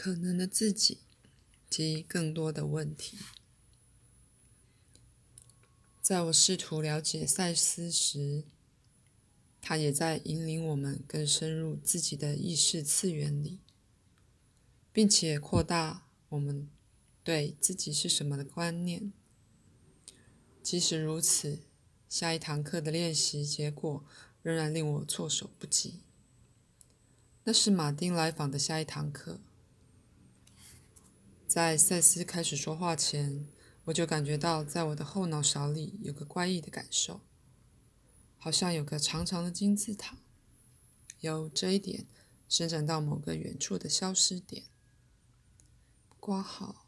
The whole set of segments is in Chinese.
可能的自己及更多的问题。在我试图了解赛斯时，他也在引领我们更深入自己的意识次元里，并且扩大我们对自己是什么的观念。即使如此，下一堂课的练习结果仍然令我措手不及。那是马丁来访的下一堂课。在赛斯开始说话前，我就感觉到在我的后脑勺里有个怪异的感受。好像有个长长的金字塔，由这一点伸展到某个远处的消失点。挂号，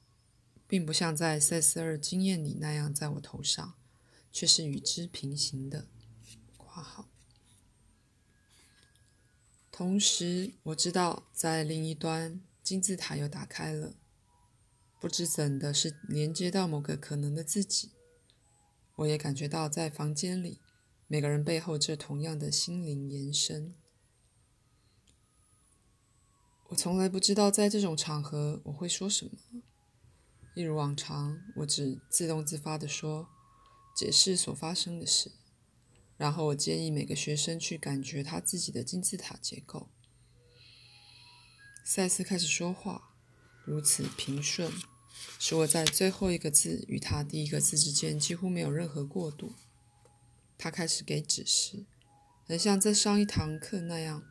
并不像在赛斯二经验里那样在我头上，却是与之平行的。挂号。同时，我知道在另一端金字塔又打开了，不知怎的是连接到某个可能的自己。我也感觉到在房间里。每个人背后这同样的心灵延伸，我从来不知道在这种场合我会说什么。一如往常，我只自动自发地说，解释所发生的事。然后我建议每个学生去感觉他自己的金字塔结构。赛斯开始说话，如此平顺，使我在最后一个字与他第一个字之间几乎没有任何过渡。他开始给指示，很像在上一堂课那样。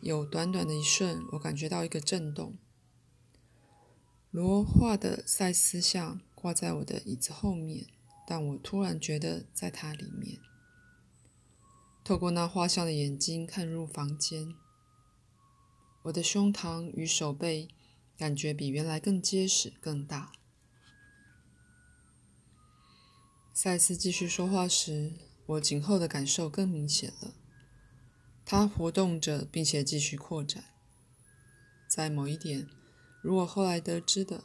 有短短的一瞬，我感觉到一个震动。罗画的赛斯像挂在我的椅子后面，但我突然觉得在它里面。透过那画像的眼睛看入房间，我的胸膛与手背感觉比原来更结实、更大。赛斯继续说话时。我颈后的感受更明显了，它活动着，并且继续扩展。在某一点，如我后来得知的，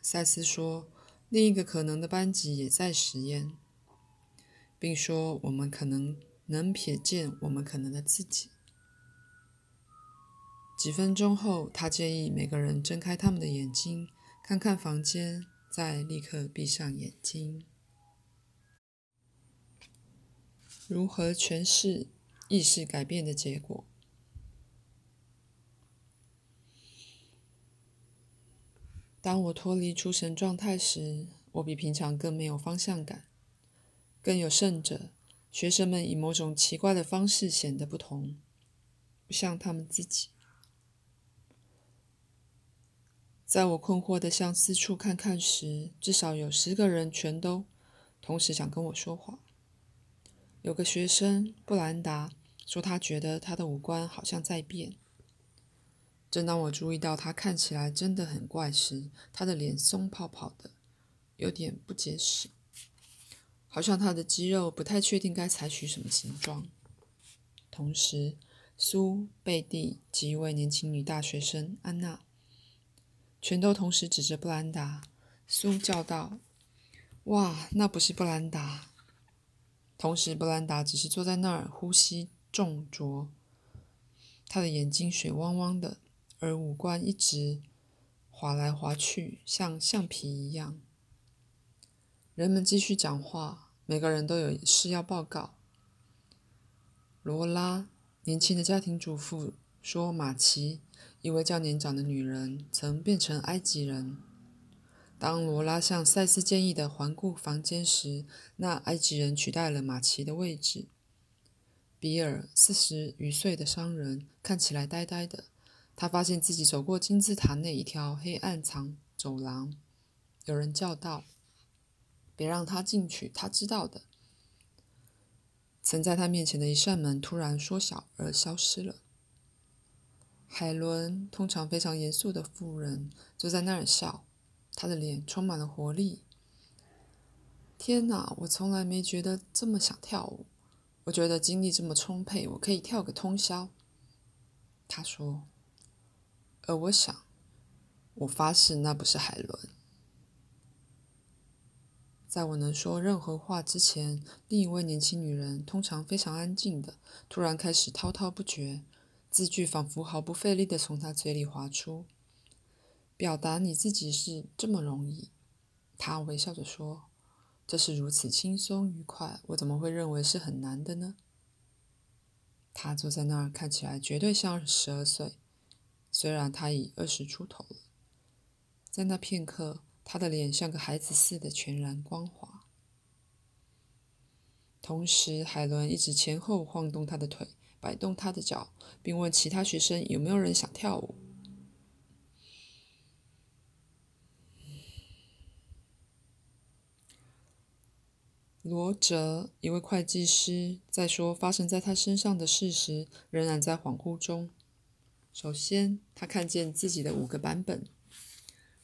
赛斯说，另一个可能的班级也在实验，并说我们可能能瞥见我们可能的自己。几分钟后，他建议每个人睁开他们的眼睛，看看房间，再立刻闭上眼睛。如何诠释意识改变的结果？当我脱离出神状态时，我比平常更没有方向感。更有甚者，学生们以某种奇怪的方式显得不同，不像他们自己。在我困惑的向四处看看时，至少有十个人全都同时想跟我说话。有个学生布兰达说，他觉得他的五官好像在变。正当我注意到他看起来真的很怪时，他的脸松泡泡的，有点不结实，好像他的肌肉不太确定该采取什么形状。同时，苏、贝蒂及一位年轻女大学生安娜，全都同时指着布兰达。苏叫道：“哇，那不是布兰达！”同时，布兰达只是坐在那儿，呼吸重浊，他的眼睛水汪汪的，而五官一直滑来滑去，像橡皮一样。人们继续讲话，每个人都有事要报告。罗拉，年轻的家庭主妇说：“马奇，一位较年长的女人，曾变成埃及人。”当罗拉向赛斯建议的环顾房间时，那埃及人取代了马奇的位置。比尔，四十余岁的商人，看起来呆呆的。他发现自己走过金字塔内一条黑暗长走廊。有人叫道：“别让他进去！”他知道的。曾在他面前的一扇门突然缩小而消失了。海伦，通常非常严肃的妇人，坐在那儿笑。她的脸充满了活力。天哪，我从来没觉得这么想跳舞。我觉得精力这么充沛，我可以跳个通宵。他说。而我想，我发誓那不是海伦。在我能说任何话之前，另一位年轻女人，通常非常安静的，突然开始滔滔不绝，字句仿佛毫不费力的从他嘴里滑出。表达你自己是这么容易。他微笑着说：“这是如此轻松愉快，我怎么会认为是很难的呢？”他坐在那儿，看起来绝对像十二岁，虽然他已二十出头了。在那片刻，他的脸像个孩子似的全然光滑。同时，海伦一直前后晃动他的腿，摆动他的脚，并问其他学生有没有人想跳舞。罗哲，一位会计师，在说发生在他身上的事时，仍然在恍惚中。首先，他看见自己的五个版本；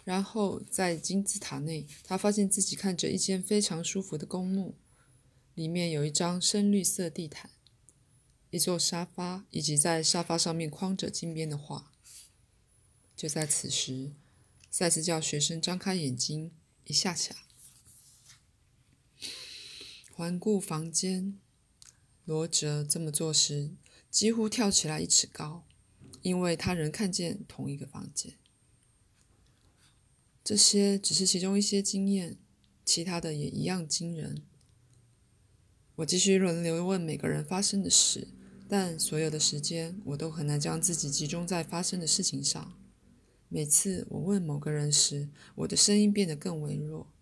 然后，在金字塔内，他发现自己看着一间非常舒服的公墓，里面有一张深绿色地毯、一座沙发，以及在沙发上面框着金边的画。就在此时，赛斯叫学生张开眼睛，一下下。环顾房间，罗哲这么做时几乎跳起来一尺高，因为他仍看见同一个房间。这些只是其中一些经验，其他的也一样惊人。我继续轮流问每个人发生的事，但所有的时间我都很难将自己集中在发生的事情上。每次我问某个人时，我的声音变得更微弱，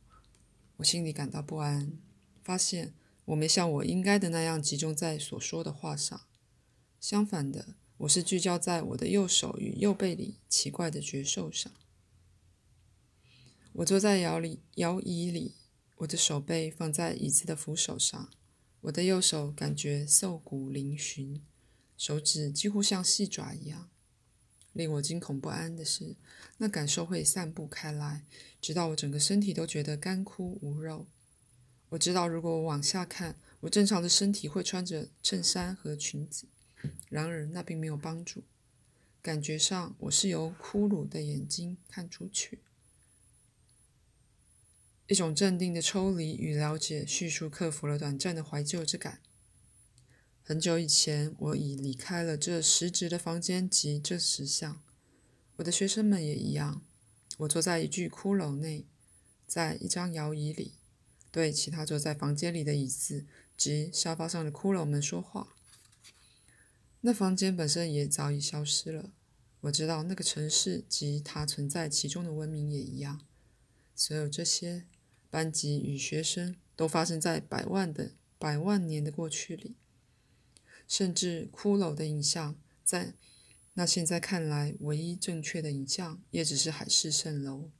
我心里感到不安。发现我没像我应该的那样集中在所说的话上，相反的，我是聚焦在我的右手与右背里奇怪的觉受上。我坐在摇里摇椅里，我的手背放在椅子的扶手上，我的右手感觉瘦骨嶙峋，手指几乎像细爪一样。令我惊恐不安的是，那感受会散布开来，直到我整个身体都觉得干枯无肉。我知道，如果我往下看，我正常的身体会穿着衬衫和裙子。然而，那并没有帮助。感觉上，我是由骷髅的眼睛看出去。一种镇定的抽离与了解叙述克服了短暂的怀旧之感。很久以前，我已离开了这实质的房间及这石像。我的学生们也一样。我坐在一具骷髅内，在一张摇椅里。对其他坐在房间里的椅子及沙发上的骷髅们说话。那房间本身也早已消失了。我知道那个城市及它存在其中的文明也一样。所有这些班级与学生都发生在百万的百万年的过去里。甚至骷髅的影像，在那现在看来唯一正确的影像，也只是海市蜃楼。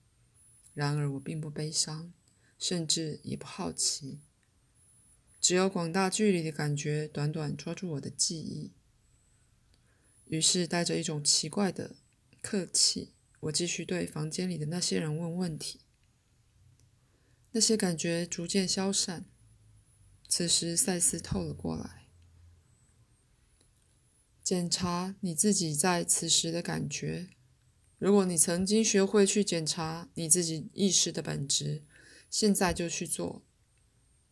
然而我并不悲伤。甚至也不好奇，只有广大距离的感觉短短抓住我的记忆。于是带着一种奇怪的客气，我继续对房间里的那些人问问题。那些感觉逐渐消散。此时赛斯透了过来，检查你自己在此时的感觉。如果你曾经学会去检查你自己意识的本质。现在就去做，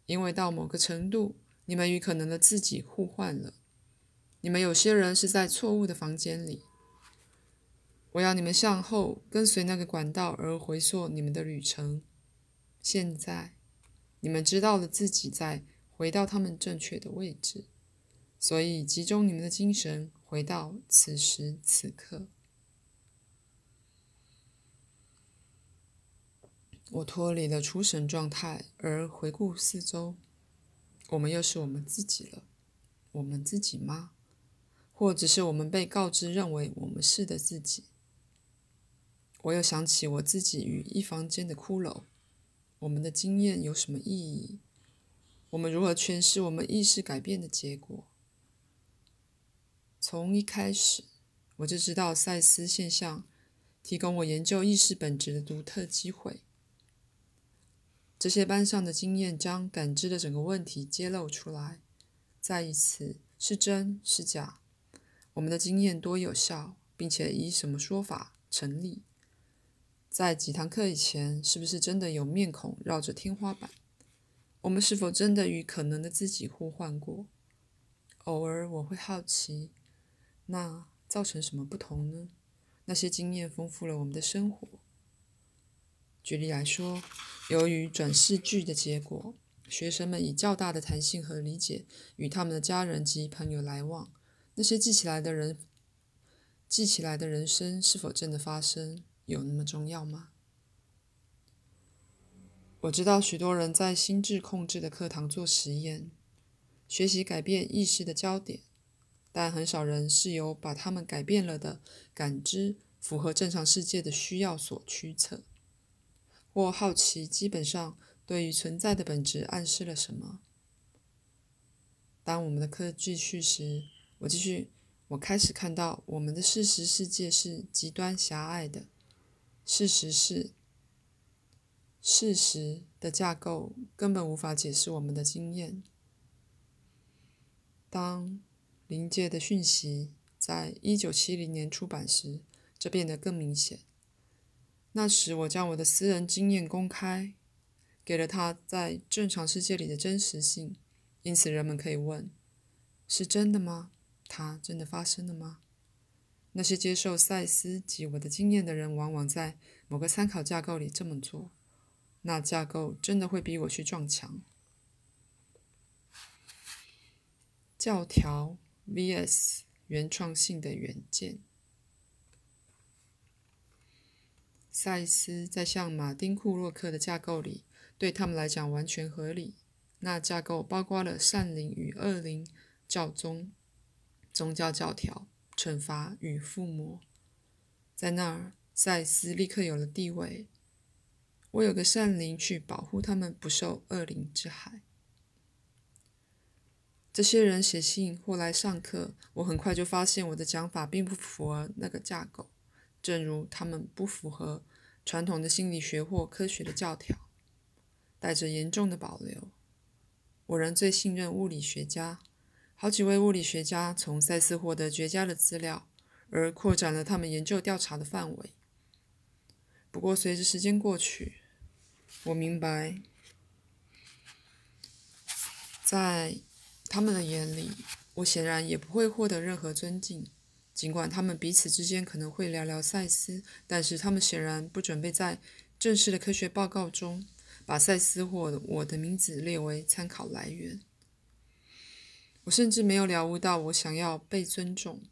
因为到某个程度，你们与可能的自己互换了。你们有些人是在错误的房间里。我要你们向后跟随那个管道而回溯你们的旅程。现在，你们知道了自己在回到他们正确的位置，所以集中你们的精神，回到此时此刻。我脱离了出神状态，而回顾四周。我们又是我们自己了，我们自己吗？或只是我们被告知认为我们是的自己？我又想起我自己与一房间的骷髅。我们的经验有什么意义？我们如何诠释我们意识改变的结果？从一开始，我就知道赛斯现象提供我研究意识本质的独特机会。这些班上的经验将感知的整个问题揭露出来。再一次，是真是假？我们的经验多有效，并且以什么说法成立？在几堂课以前，是不是真的有面孔绕着天花板？我们是否真的与可能的自己互换过？偶尔我会好奇，那造成什么不同呢？那些经验丰富了我们的生活，举例来说，由于转世句的结果，学生们以较大的弹性和理解与他们的家人及朋友来往。那些记起来的人，记起来的人生是否真的发生，有那么重要吗？我知道许多人在心智控制的课堂做实验，学习改变意识的焦点，但很少人是由把他们改变了的感知符合正常世界的需要所驱策，或好奇基本上对于存在的本质暗示了什么。当我们的课继续时，我继续，我开始看到我们的事实世界是极端狭隘的。事实是。事实的架构根本无法解释我们的经验。当临界的讯息在一九七零年出版时，这变得更明显。那时，我将我的私人经验公开，给了他在正常世界里的真实性。因此，人们可以问：是真的吗？它真的发生了吗？那些接受赛斯及我的经验的人，往往在某个参考架构里这么做。那架构真的会逼我去撞墙。教条 vs 原创性的远见。赛斯在像马丁·库洛克的架构里，对他们来讲完全合理。那架构包括了善灵与恶灵、教宗、宗教教条、惩罚与附魔。在那儿，赛斯立刻有了地位。我有个善灵去保护他们不受恶灵之害。这些人写信或来上课，我很快就发现我的讲法并不符合那个架构，正如他们不符合传统的心理学或科学的教条，带着严重的保留。我仍最信任物理学家，好几位物理学家从赛斯获得绝佳的资料，而扩展了他们研究调查的范围。不过，随着时间过去，我明白，在他们的眼里，我显然也不会获得任何尊敬。尽管他们彼此之间可能会聊聊赛斯，但是他们显然不准备在正式的科学报告中把赛斯或我的名字列为参考来源。我甚至没有了悟到我想要被尊重，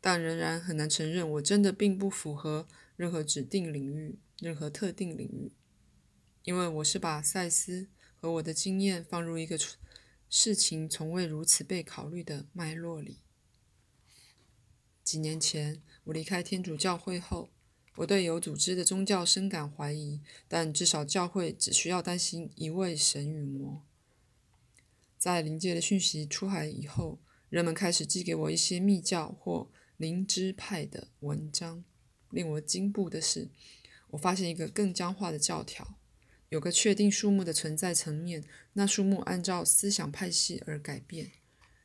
但仍然很难承认我真的并不符合任何指定领域、任何特定领域。因为我是把赛斯和我的经验放入一个事情从未如此被考虑的脉络里。几年前，我离开天主教会后，我对有组织的宗教深感怀疑，但至少教会只需要担心一位神与魔。在灵界的讯息出海以后，人们开始寄给我一些密教或灵知派的文章。令我惊怖的是，我发现一个更僵化的教条。有个确定数目的存在层面，那数目按照思想派系而改变，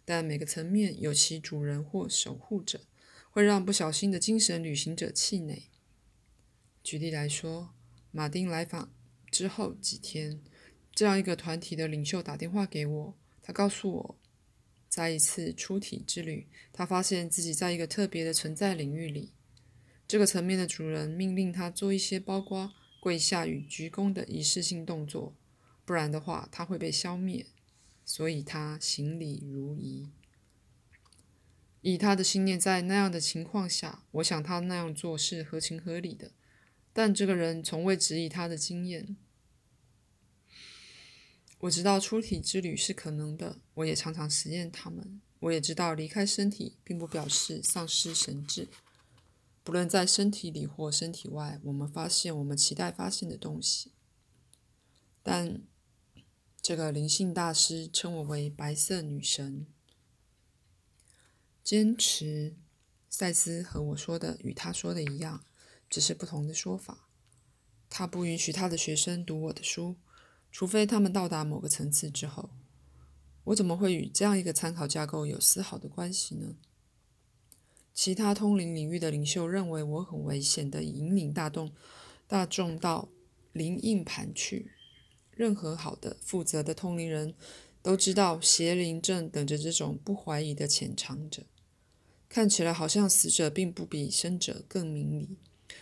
但每个层面有其主人或守护者，会让不小心的精神旅行者气馁。举例来说，马丁来访之后几天，这样一个团体的领袖打电话给我，他告诉我，在一次出体之旅，他发现自己在一个特别的存在领域里，这个层面的主人命令他做一些包括。跪下与鞠躬的仪式性动作，不然的话他会被消灭。所以他行礼如仪。以他的信念，在那样的情况下，我想他那样做是合情合理的。但这个人从未质疑他的经验。我知道出体之旅是可能的，我也常常实验它们。我也知道离开身体并不表示丧失神智。不论在身体里或身体外，我们发现我们期待发现的东西。但这个灵性大师称我为白色女神，坚持赛斯和我说的与他说的一样，只是不同的说法。他不允许他的学生读我的书，除非他们到达某个层次之后。我怎么会与这样一个参考架构有丝毫的关系呢？其他通灵领域的领袖认为我很危险的引领大众大众到灵印盘去。任何好的负责的通灵人都知道，邪灵正等着这种不怀疑的潜藏者。看起来好像死者并不比生者更明理，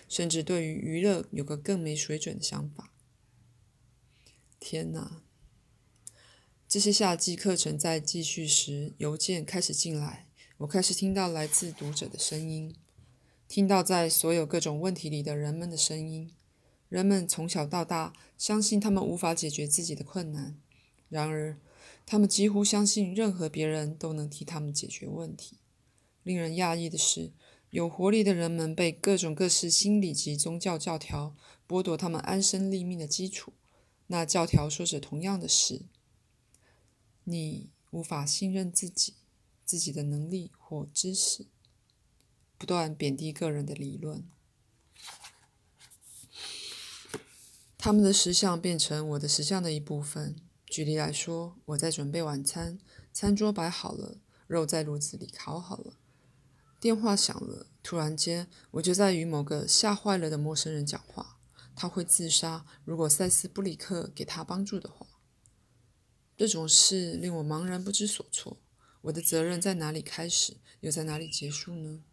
甚至对于娱乐有个更没水准的想法。天哪！这些夏季课程在继续时，邮件开始进来，我开始听到来自读者的声音，听到在所有各种问题里的人们的声音。人们从小到大相信他们无法解决自己的困难，然而他们几乎相信任何别人都能替他们解决问题。令人讶异的是，有活力的人们被各种各式心理及宗教教条剥夺他们安身立命的基础。那教条说着同样的事。你无法信任自己、自己的能力或知识，不断贬低个人的理论。他们的石像变成我的石像的一部分。举例来说，我在准备晚餐，餐桌摆好了，肉在炉子里烤好了。电话响了，突然间，我就在与某个吓坏了的陌生人讲话。他会自杀，如果塞斯布里克给他帮助的话。这种事令我茫然不知所措。我的责任在哪里开始，又在哪里结束呢？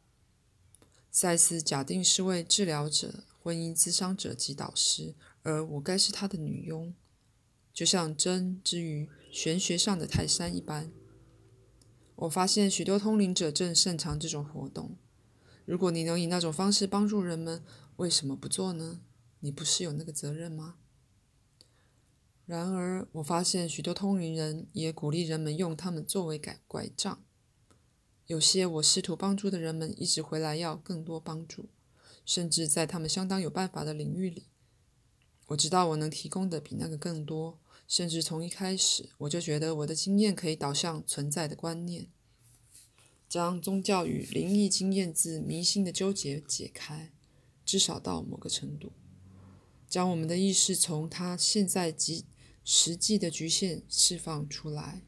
赛斯假定是位治疗者、婚姻咨商者及导师，而我该是他的女佣，就像针之于玄学上的泰山一般。我发现许多通灵者正擅长这种活动。如果你能以那种方式帮助人们，为什么不做呢？你不是有那个责任吗？然而，我发现许多通灵人也鼓励人们用他们作为拐拐杖。有些我试图帮助的人们一直回来要更多帮助，甚至在他们相当有办法的领域里，我知道我能提供的比那个更多。甚至从一开始，我就觉得我的经验可以导向存在的观念，将宗教与灵异经验自迷信的纠结解开，至少到某个程度，将我们的意识从它现在及。实际的局限释放出来，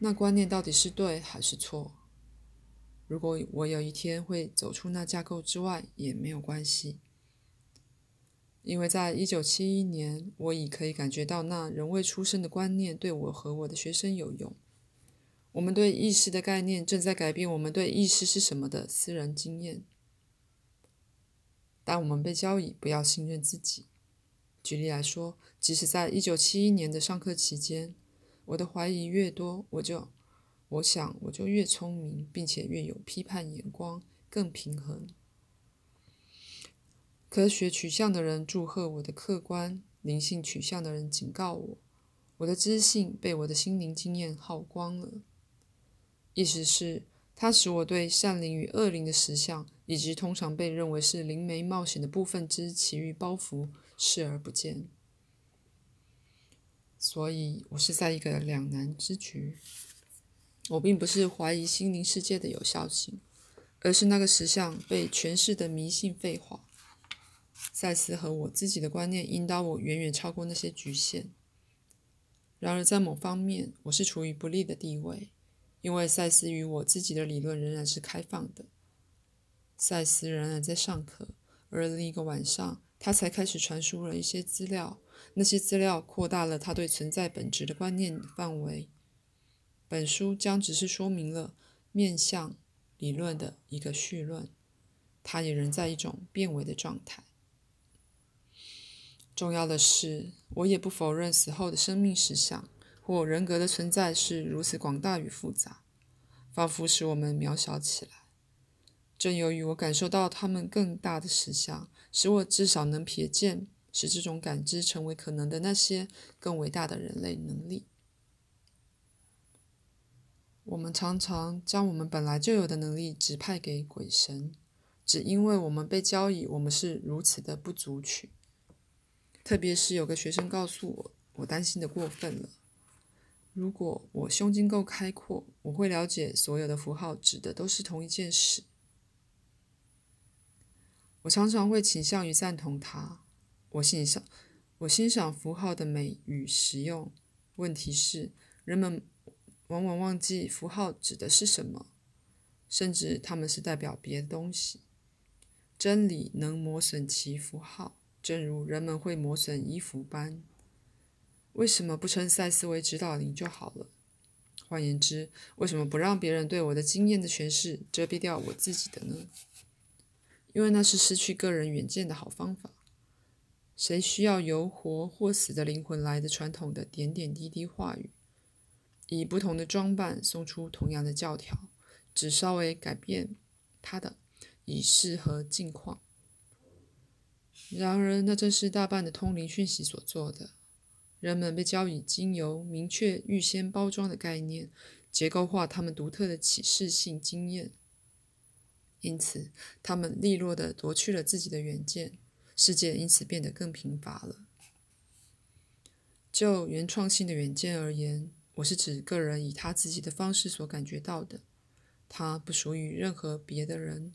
那观念到底是对还是错？如果我有一天会走出那架构之外，也没有关系，因为在一九七一年，我已可以感觉到那仍未出生的观念对我和我的学生有用。我们对意识的概念正在改变我们对意识是什么的私人经验，但我们被交易不要信任自己。举例来说，即使在一九七一年的上课期间，我的怀疑越多，我就，我想我就越聪明，并且越有批判眼光，更平衡。科学取向的人祝贺我的客观，灵性取向的人警告我，我的知性被我的心灵经验耗光了。意思是，它使我对善灵与恶灵的实相，以及通常被认为是灵媒冒险的部分之奇遇包袱。视而不见，所以我是在一个两难之局。我并不是怀疑心灵世界的有效性，而是那个实相被诠释的迷信废话。赛斯和我自己的观念引导我远远超过那些局限。然而，在某方面，我是处于不利的地位，因为赛斯与我自己的理论仍然是开放的。赛斯仍然在上课，而另一个晚上。他才开始传输了一些资料，那些资料扩大了他对存在本质的观念范围。本书将只是说明了面向理论的一个绪论，它也仍在一种变为的状态。重要的是，我也不否认死后的生命实相或人格的存在是如此广大与复杂，仿佛使我们渺小起来。正由于我感受到他们更大的实相。使我至少能瞥见，使这种感知成为可能的那些更伟大的人类能力。我们常常将我们本来就有的能力指派给鬼神，只因为我们被教以我们是如此的不足取。特别是有个学生告诉我，我担心的过分了。如果我胸襟够开阔，我会了解所有的符号指的都是同一件事。我常常会倾向于赞同他。我欣赏我欣赏符号的美与实用。问题是，人们往往忘记符号指的是什么，甚至他们是代表别的东西。真理能磨损其符号，正如人们会磨损衣服般。为什么不称赛斯为指导灵就好了？换言之，为什么不让别人对我的经验的诠释遮蔽掉我自己的呢？因为那是失去个人远见的好方法。谁需要由活或死的灵魂来的传统的点点滴滴话语？以不同的装扮送出同样的教条，只稍微改变它的，以适合境况。然而，那正是大半的通灵讯息所做的。人们被教以经由明确预先包装的概念，结构化他们独特的启示性经验，因此他们利落地夺去了自己的远见，世界因此变得更贫乏了。就原创性的远见而言，我是指个人以他自己的方式所感觉到的，它不属于任何别的人，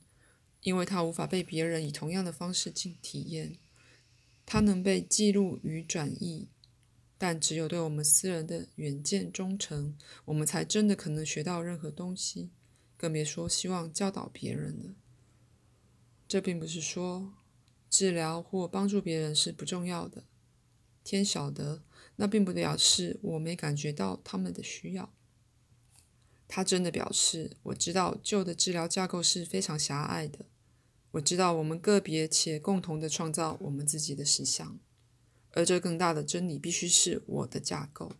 因为它无法被别人以同样的方式进体验，它能被记录与转译。但只有对我们私人的远见忠诚，我们才真的可能学到任何东西，更别说希望教导别人了。这并不是说治疗或帮助别人是不重要的，天晓得，那并不表示我没感觉到他们的需要。他真的表示，我知道旧的治疗架构是非常狭隘的，我知道我们个别且共同的创造我们自己的实相。而这更大的真理必须是我的架构。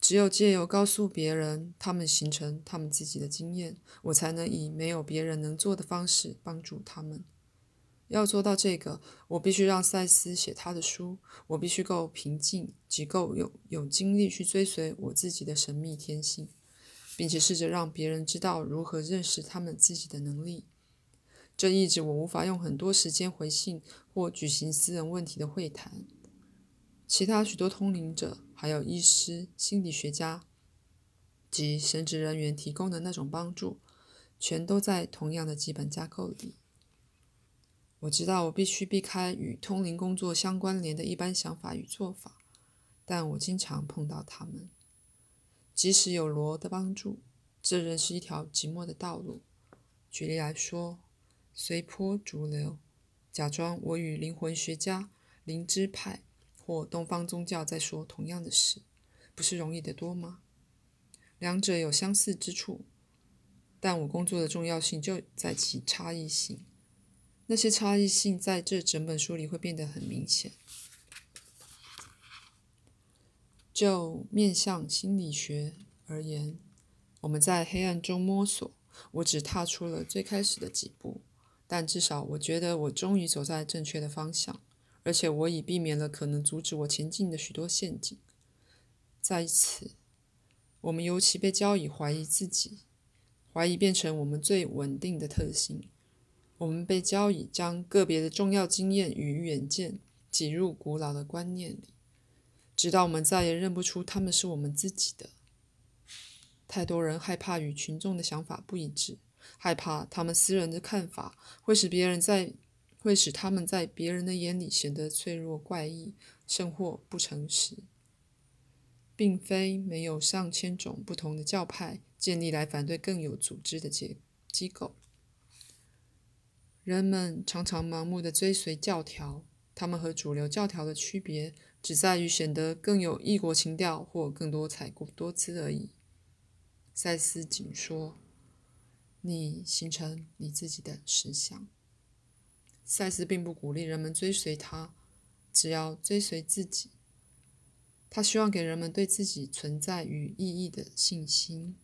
只有借由告诉别人，他们形成他们自己的经验，我才能以没有别人能做的方式帮助他们。要做到这个，我必须让赛斯写他的书，我必须够平静，及够有有精力去追随我自己的神秘天性，并且试着让别人知道如何认识他们自己的能力。这意指我无法用很多时间回信或举行私人问题的会谈。其他许多通灵者，还有医师、心理学家及神职人员提供的那种帮助，全都在同样的基本架构里。我知道我必须避开与通灵工作相关联的一般想法与做法，但我经常碰到他们。即使有罗的帮助，这仍是一条寂寞的道路。举例来说。随波逐流，假装我与灵魂学家、灵知派或东方宗教在说同样的事，不是容易得多吗？两者有相似之处，但我工作的重要性就在其差异性。那些差异性在这整本书里会变得很明显。就面向心理学而言，我们在黑暗中摸索，我只踏出了最开始的几步。但至少，我觉得我终于走在正确的方向，而且我已避免了可能阻止我前进的许多陷阱。在此，我们尤其被教以怀疑自己，怀疑变成我们最稳定的特性。我们被教以将个别的重要经验与远见挤入古老的观念里，直到我们再也认不出他们是我们自己的。太多人害怕与群众的想法不一致。害怕他们私人的看法会使别人在会使他们在别人的眼里显得脆弱、怪异，甚或不诚实。并非没有上千种不同的教派建立来反对更有组织的结机构。人们常常盲目的追随教条，他们和主流教条的区别只在于显得更有异国情调或更多彩过多姿而已。塞斯仅说。你形成你自己的实相。赛斯并不鼓励人们追随他，只要追随自己。他希望给人们对自己存在与意义的信心。